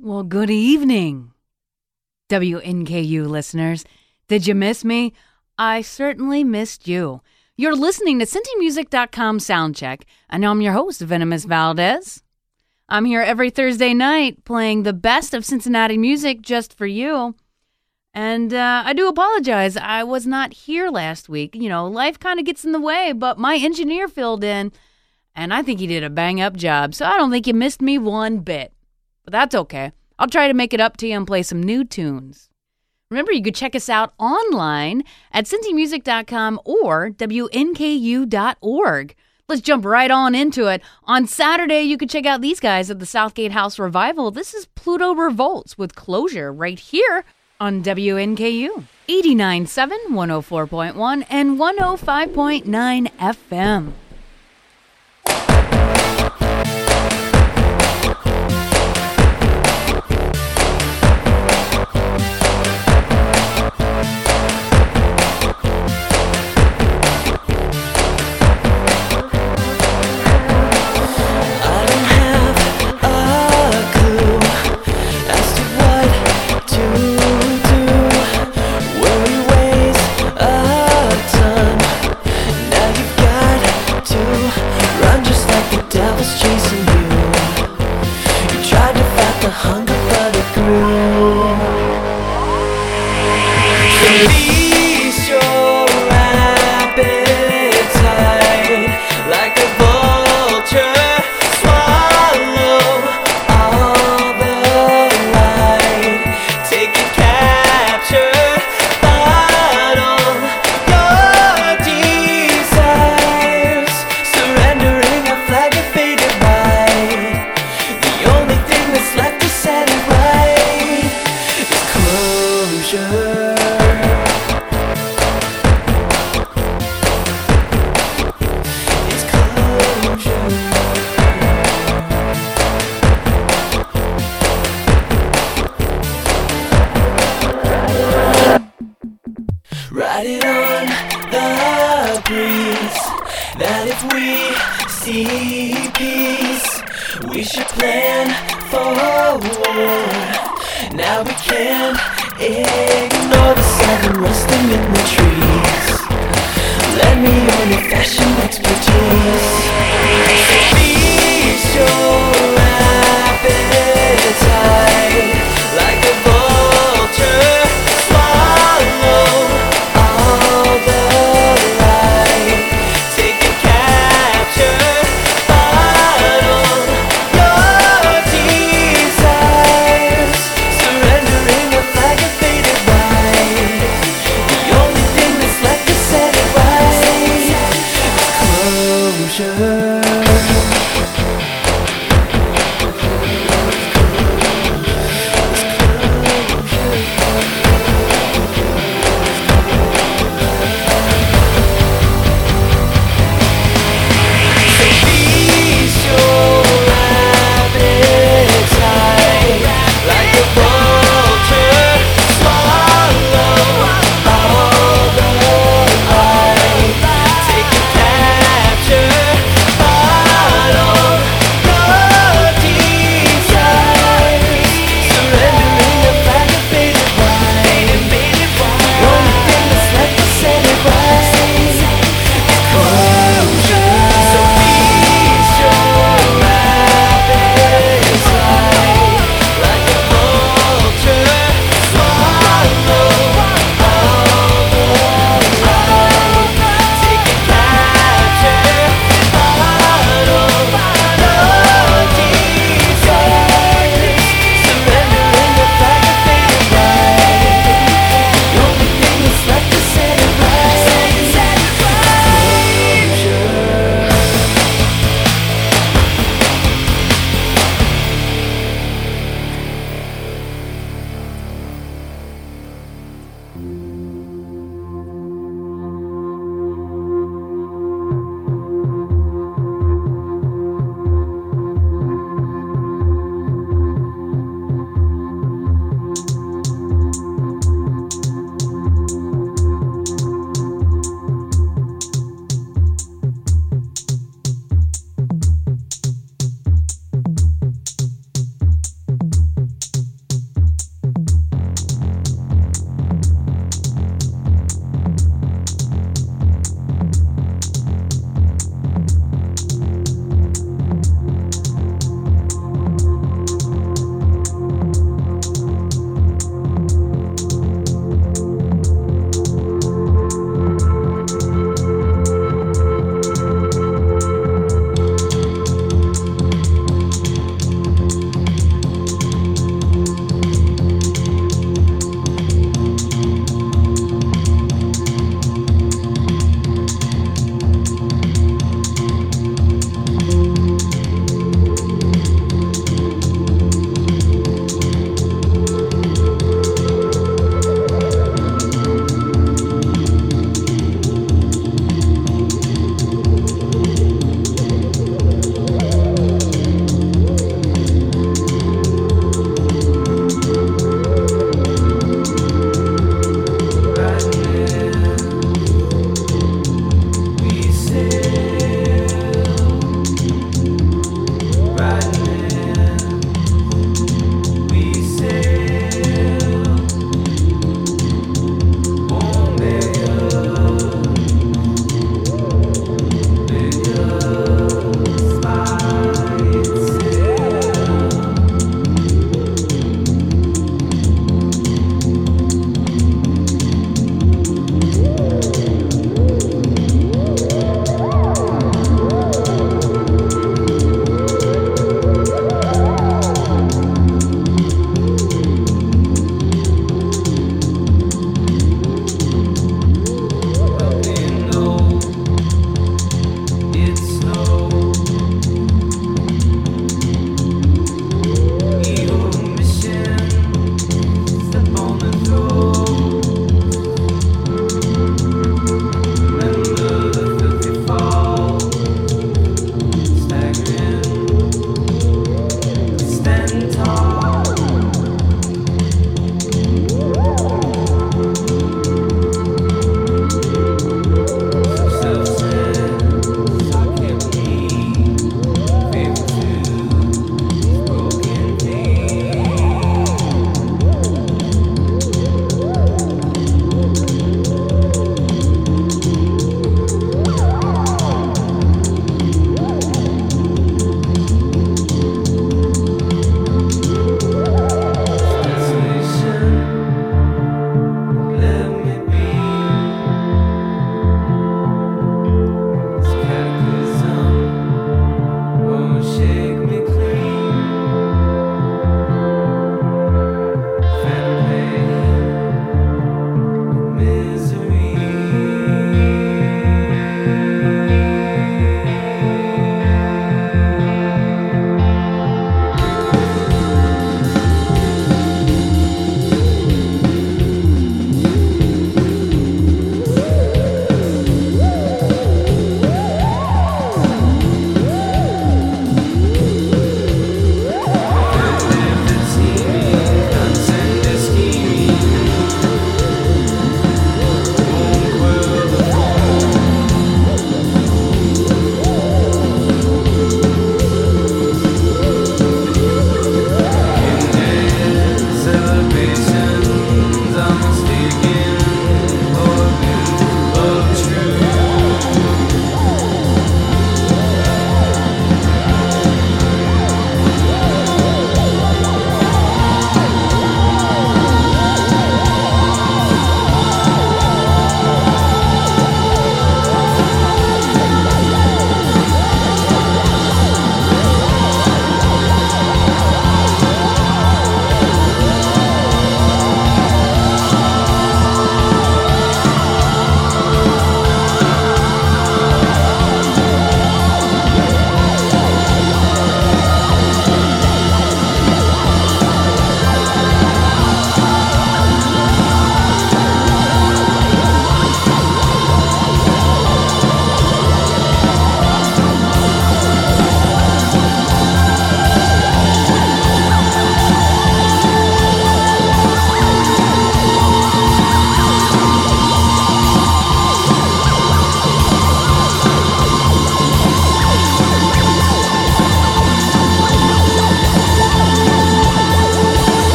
Well, good evening, WNKU listeners. Did you miss me? I certainly missed you. You're listening to CincyMusic.com Soundcheck, and I'm your host, Venomous Valdez. I'm here every Thursday night playing the best of Cincinnati music just for you. And uh, I do apologize. I was not here last week. You know, life kind of gets in the way, but my engineer filled in, and I think he did a bang up job. So I don't think you missed me one bit. But that's okay. I'll try to make it up to you and play some new tunes. Remember, you could check us out online at cincymusic.com or WNKU.org. Let's jump right on into it. On Saturday, you could check out these guys at the Southgate House Revival. This is Pluto Revolts with Closure right here on WNKU 89.7, 104.1, and 105.9 FM.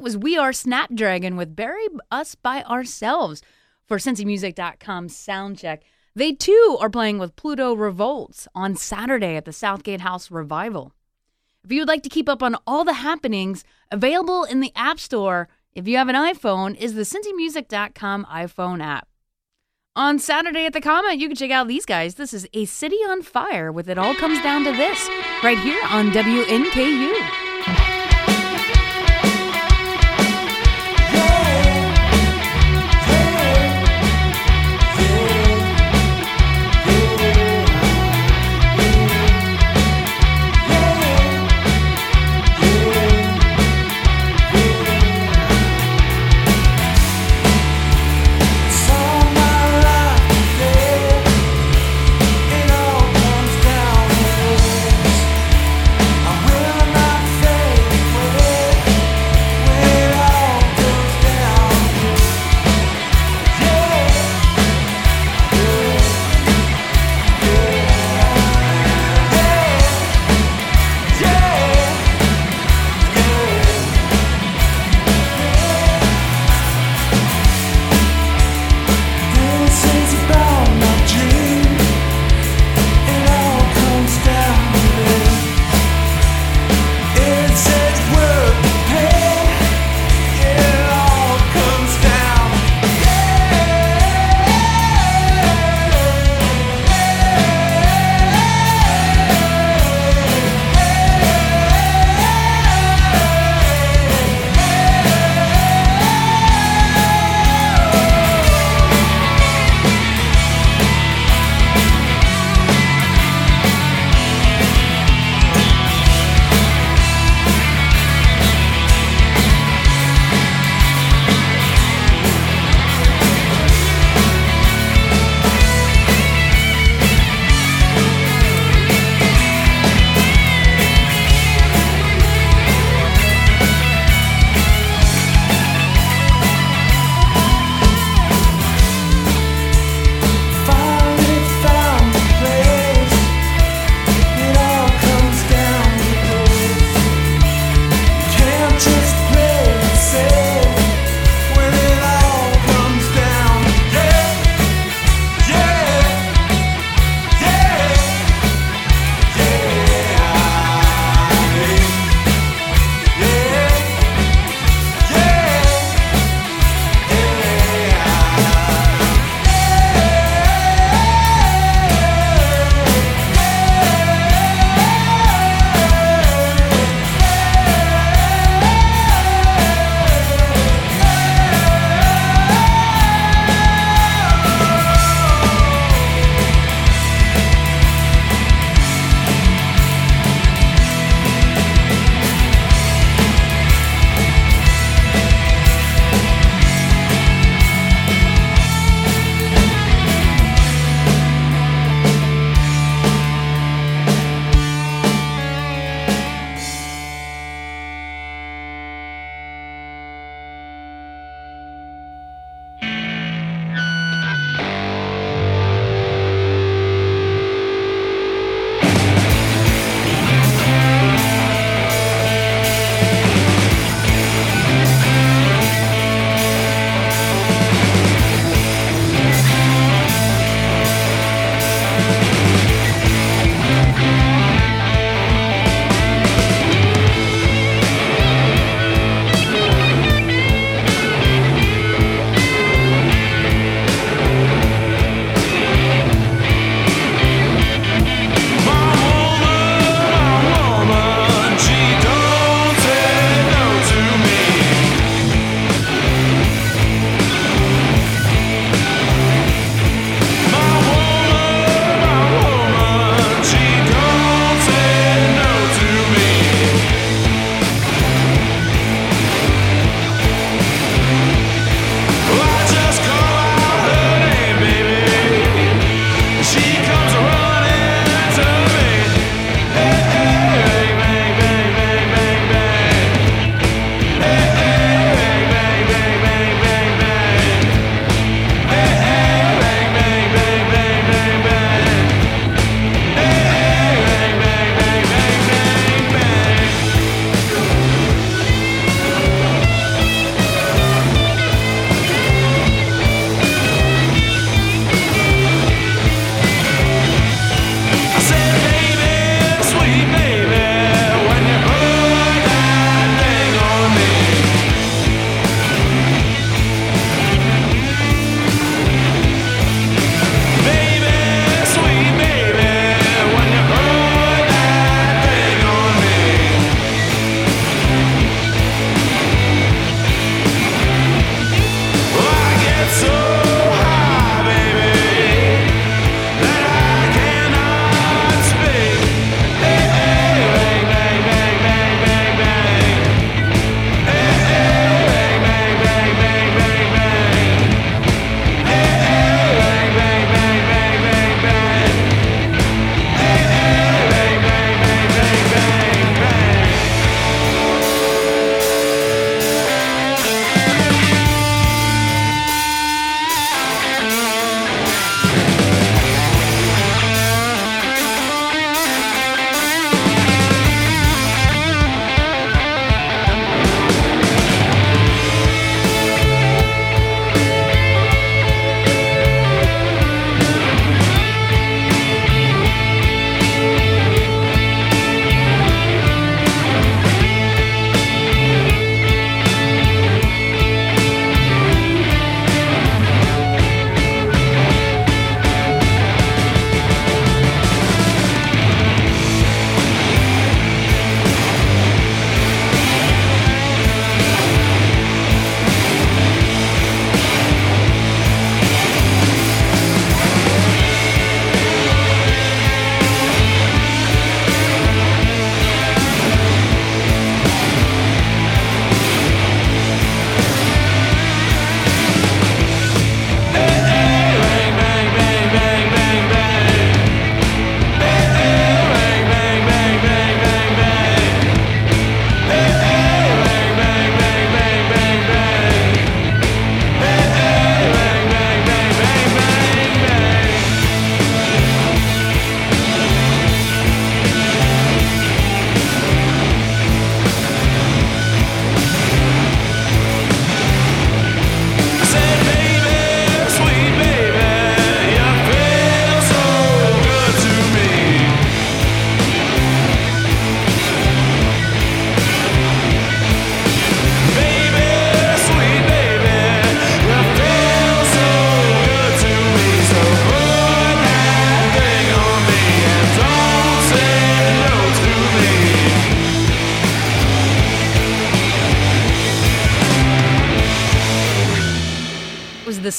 That was We Are Snapdragon with Bury Us By Ourselves for CincyMusic.com soundcheck. They too are playing with Pluto Revolts on Saturday at the Southgate House Revival. If you would like to keep up on all the happenings, available in the App Store if you have an iPhone, is the CincyMusic.com iPhone app. On Saturday at the Comet, you can check out these guys. This is A City on Fire with It All Comes Down to This, right here on WNKU.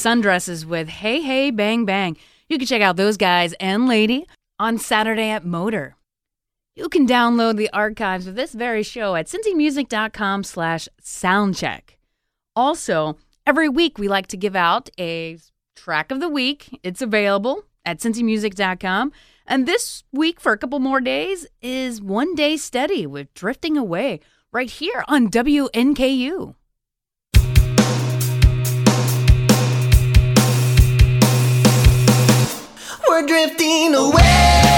Sundresses with Hey Hey Bang Bang. You can check out those guys and lady on Saturday at Motor. You can download the archives of this very show at cincymusic.com slash soundcheck. Also, every week we like to give out a track of the week. It's available at cincymusic.com. And this week, for a couple more days, is One Day Steady with Drifting Away right here on WNKU. Drifting away.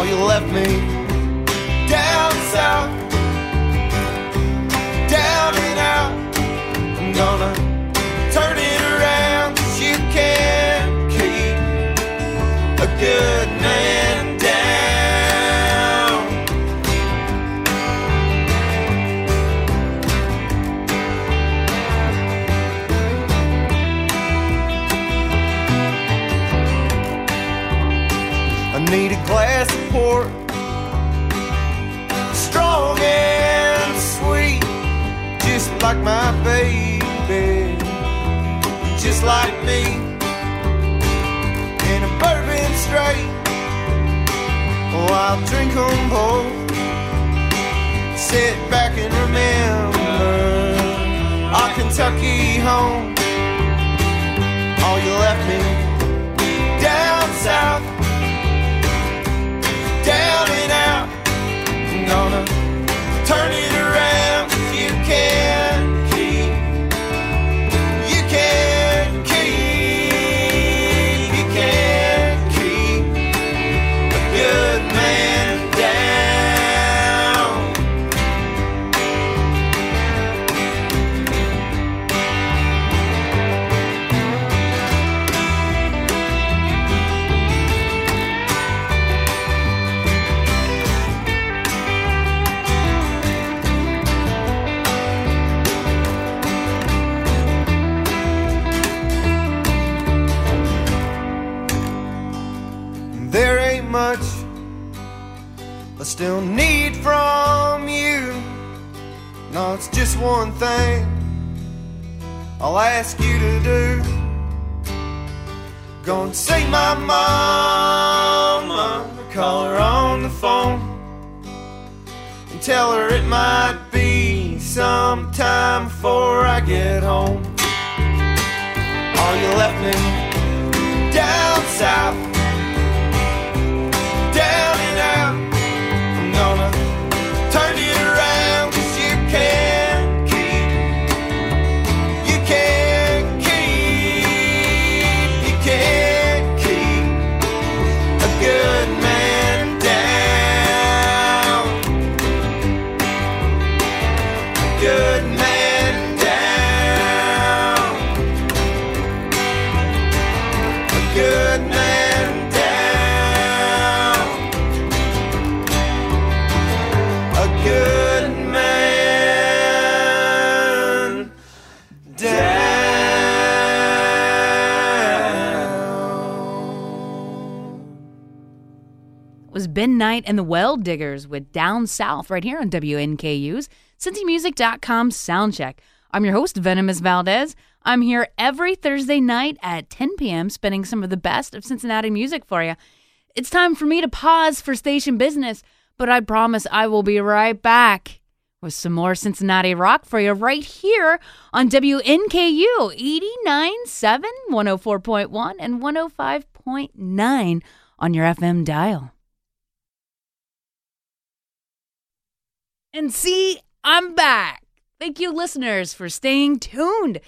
Oh, you left me down south, down and out. I'm gonna like my baby, just like me, and a bourbon straight. Oh, I'll drink 'em both, sit back and remember our Kentucky home. Oh, you left me down south down and out. I'm gonna turn it around 'cause you can't it's just one thing I'll ask you to do. Go and see my mama, call her on the phone, and tell her it might be sometime before I get home. Oh, you left me Ben Knight and the Welldiggers with Down South right here on WNKU's CincyMusic.com Soundcheck. I'm your host, Venomous Valdez. I'm here every Thursday night at 10 p.m., spinning some of the best of Cincinnati music for you. It's time for me to pause for station business, but I promise I will be right back with some more Cincinnati rock for you right here on WNKU 89.7, 104.1, and 105.9 on your FM dial. And see, I'm back. Thank you, listeners, for staying tuned.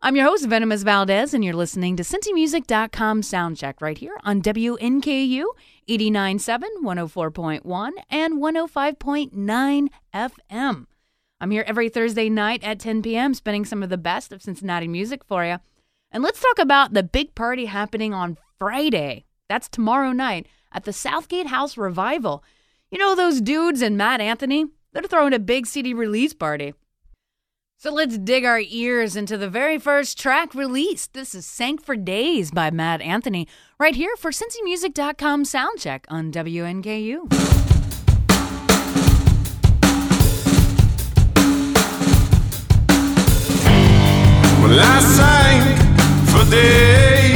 I'm your host, Venomous Valdez, and you're listening to CincyMusic.com Soundcheck right here on WNKU 89.7, 104.1, and 105.9 FM. I'm here every Thursday night at 10 p.m., spinning some of the best of Cincinnati music for you. And let's talk about the big party happening on Friday. That's tomorrow night at the Southgate House Revival. You know those dudes and Mad Anthony? They're throwing a big CD release party. So let's dig our ears into the very first track released. This is Sank for Days by Mad Anthony, right here for CincyMusic.com soundcheck on WNKU. Well, I sang for days.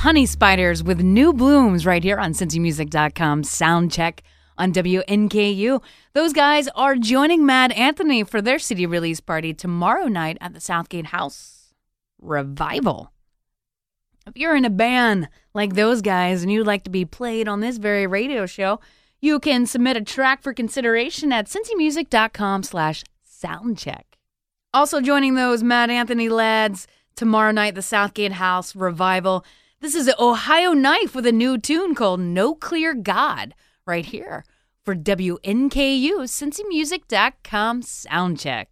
Honeyspiders with New Blooms right here on CincyMusic.com sound check on WNKU. Those guys are joining Mad Anthony for their city release party tomorrow night at the Southgate House Revival. If you're in a band like those guys and you'd like to be played on this very radio show, you can submit a track for consideration at cincymusic.com slash soundcheck. Also joining those Mad Anthony lads tomorrow night, the Southgate House revival. This is Ohio Knife with a new tune called No Clear God right here for WNKU CincyMusic.com soundcheck.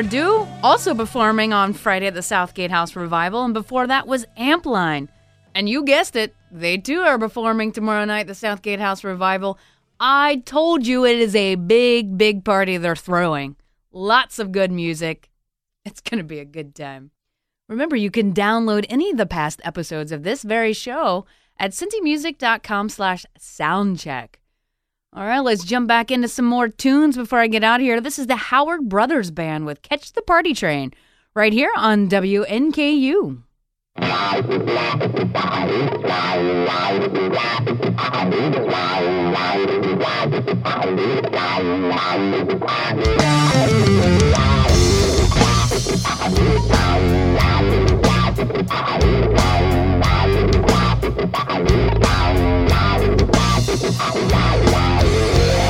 Mardou, also performing on Friday at the Southgate House Revival, and before that was Ampline. And you guessed it, they too are performing tomorrow night the Southgate House Revival. I told you it is a big, big party they're throwing. Lots of good music. It's going to be a good time. Remember, you can download any of the past episodes of this very show at cincymusic.com slash soundcheck. All right, let's jump back into some more tunes before I get out of here. This is the Howard Brothers Band with Catch the Party Train right here on WNKU. Uau, uau, uau.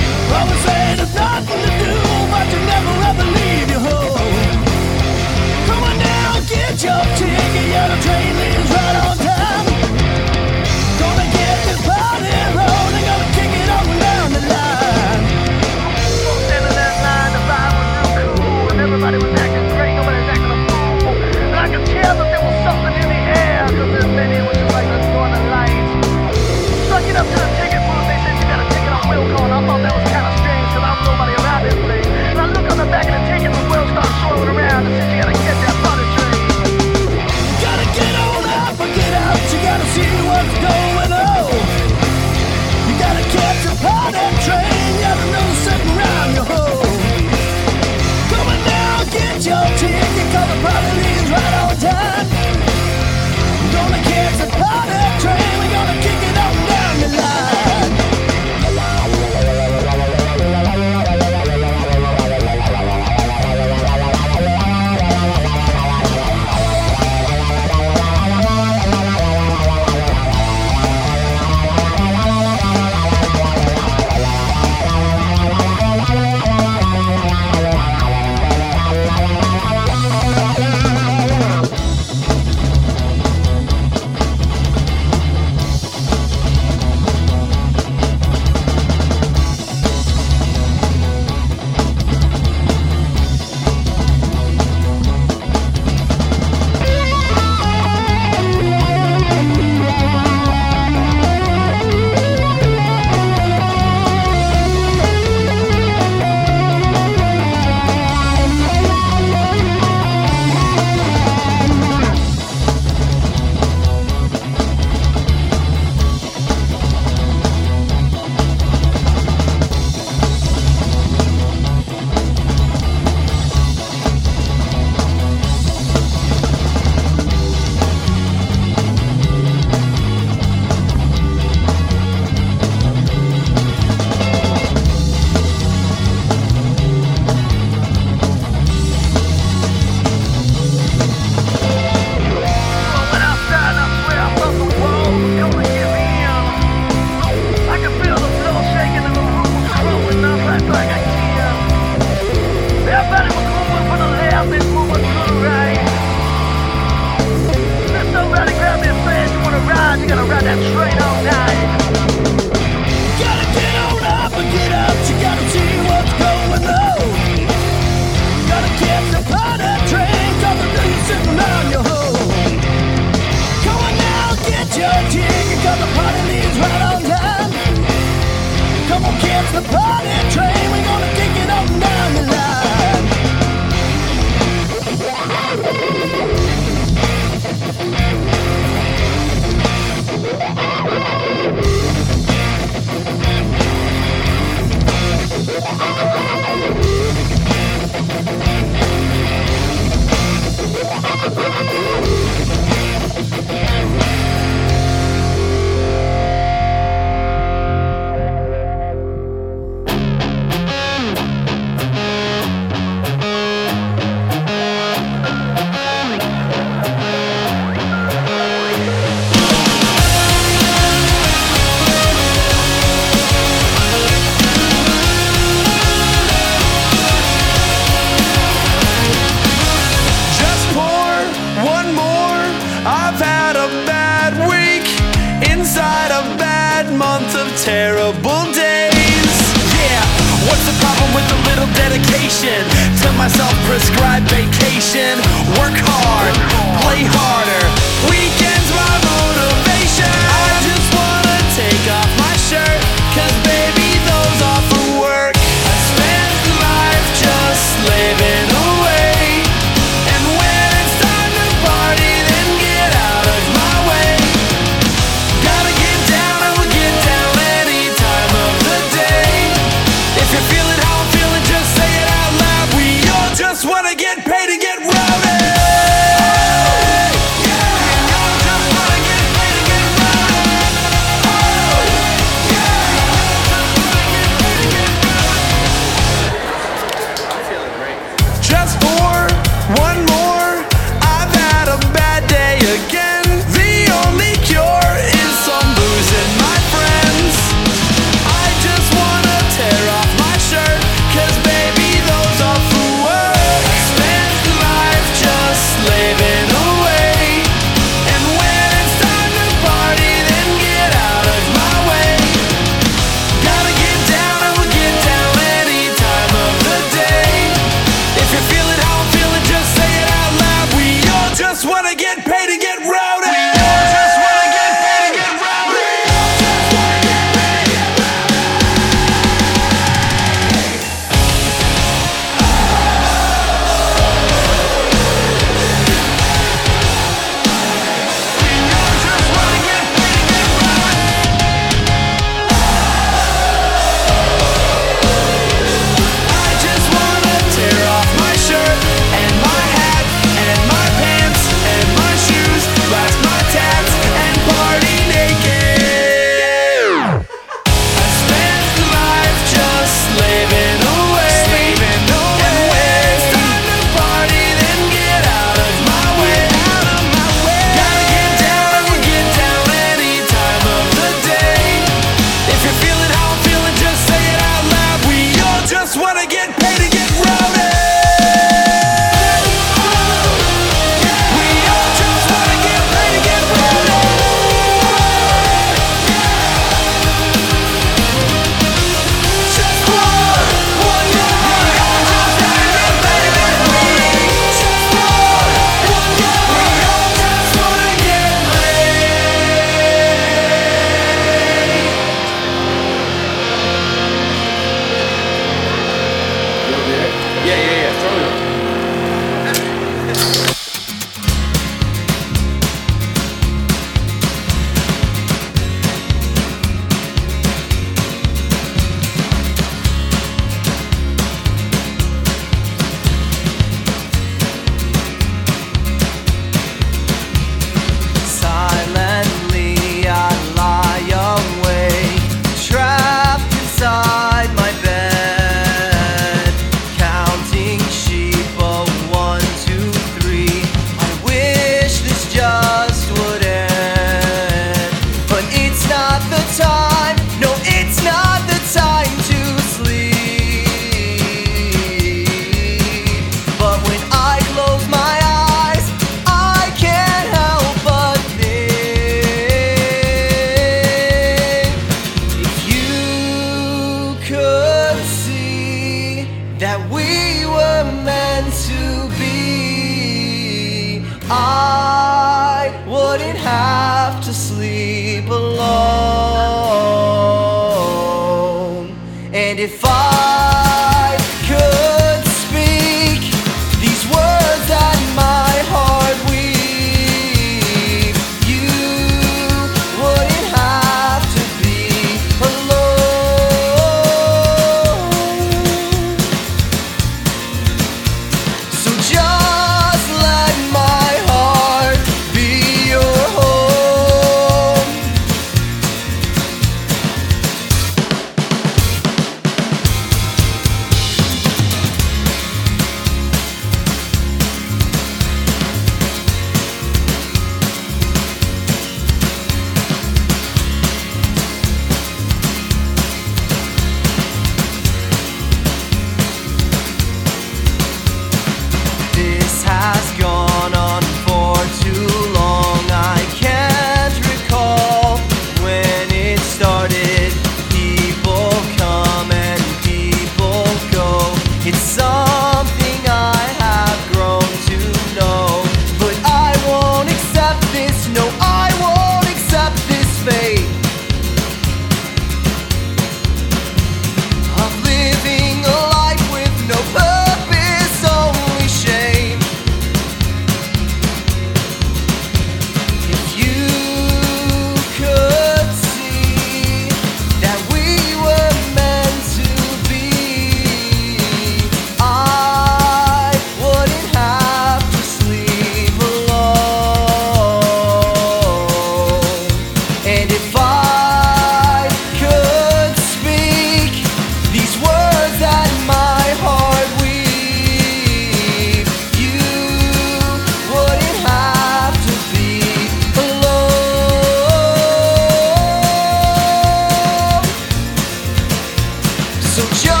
Just.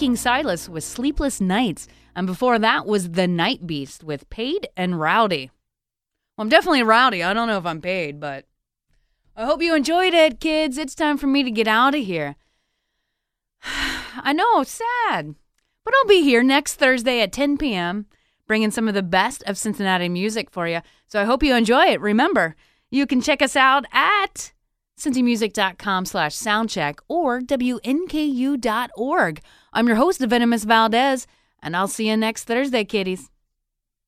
Silas with Sleepless Nights, and before that was The Nightbeast with Paid and Rowdy. Well, I'm definitely rowdy. I don't know if I'm paid, but I hope you enjoyed it, kids. It's time for me to get out of here. I know, sad, but I'll be here next Thursday at 10 p.m. bringing some of the best of Cincinnati music for you. So I hope you enjoy it. Remember, you can check us out at cincymusic.com slash soundcheck or wnku.org. I'm your host, Venomous Valdez, and I'll see you next Thursday, kiddies.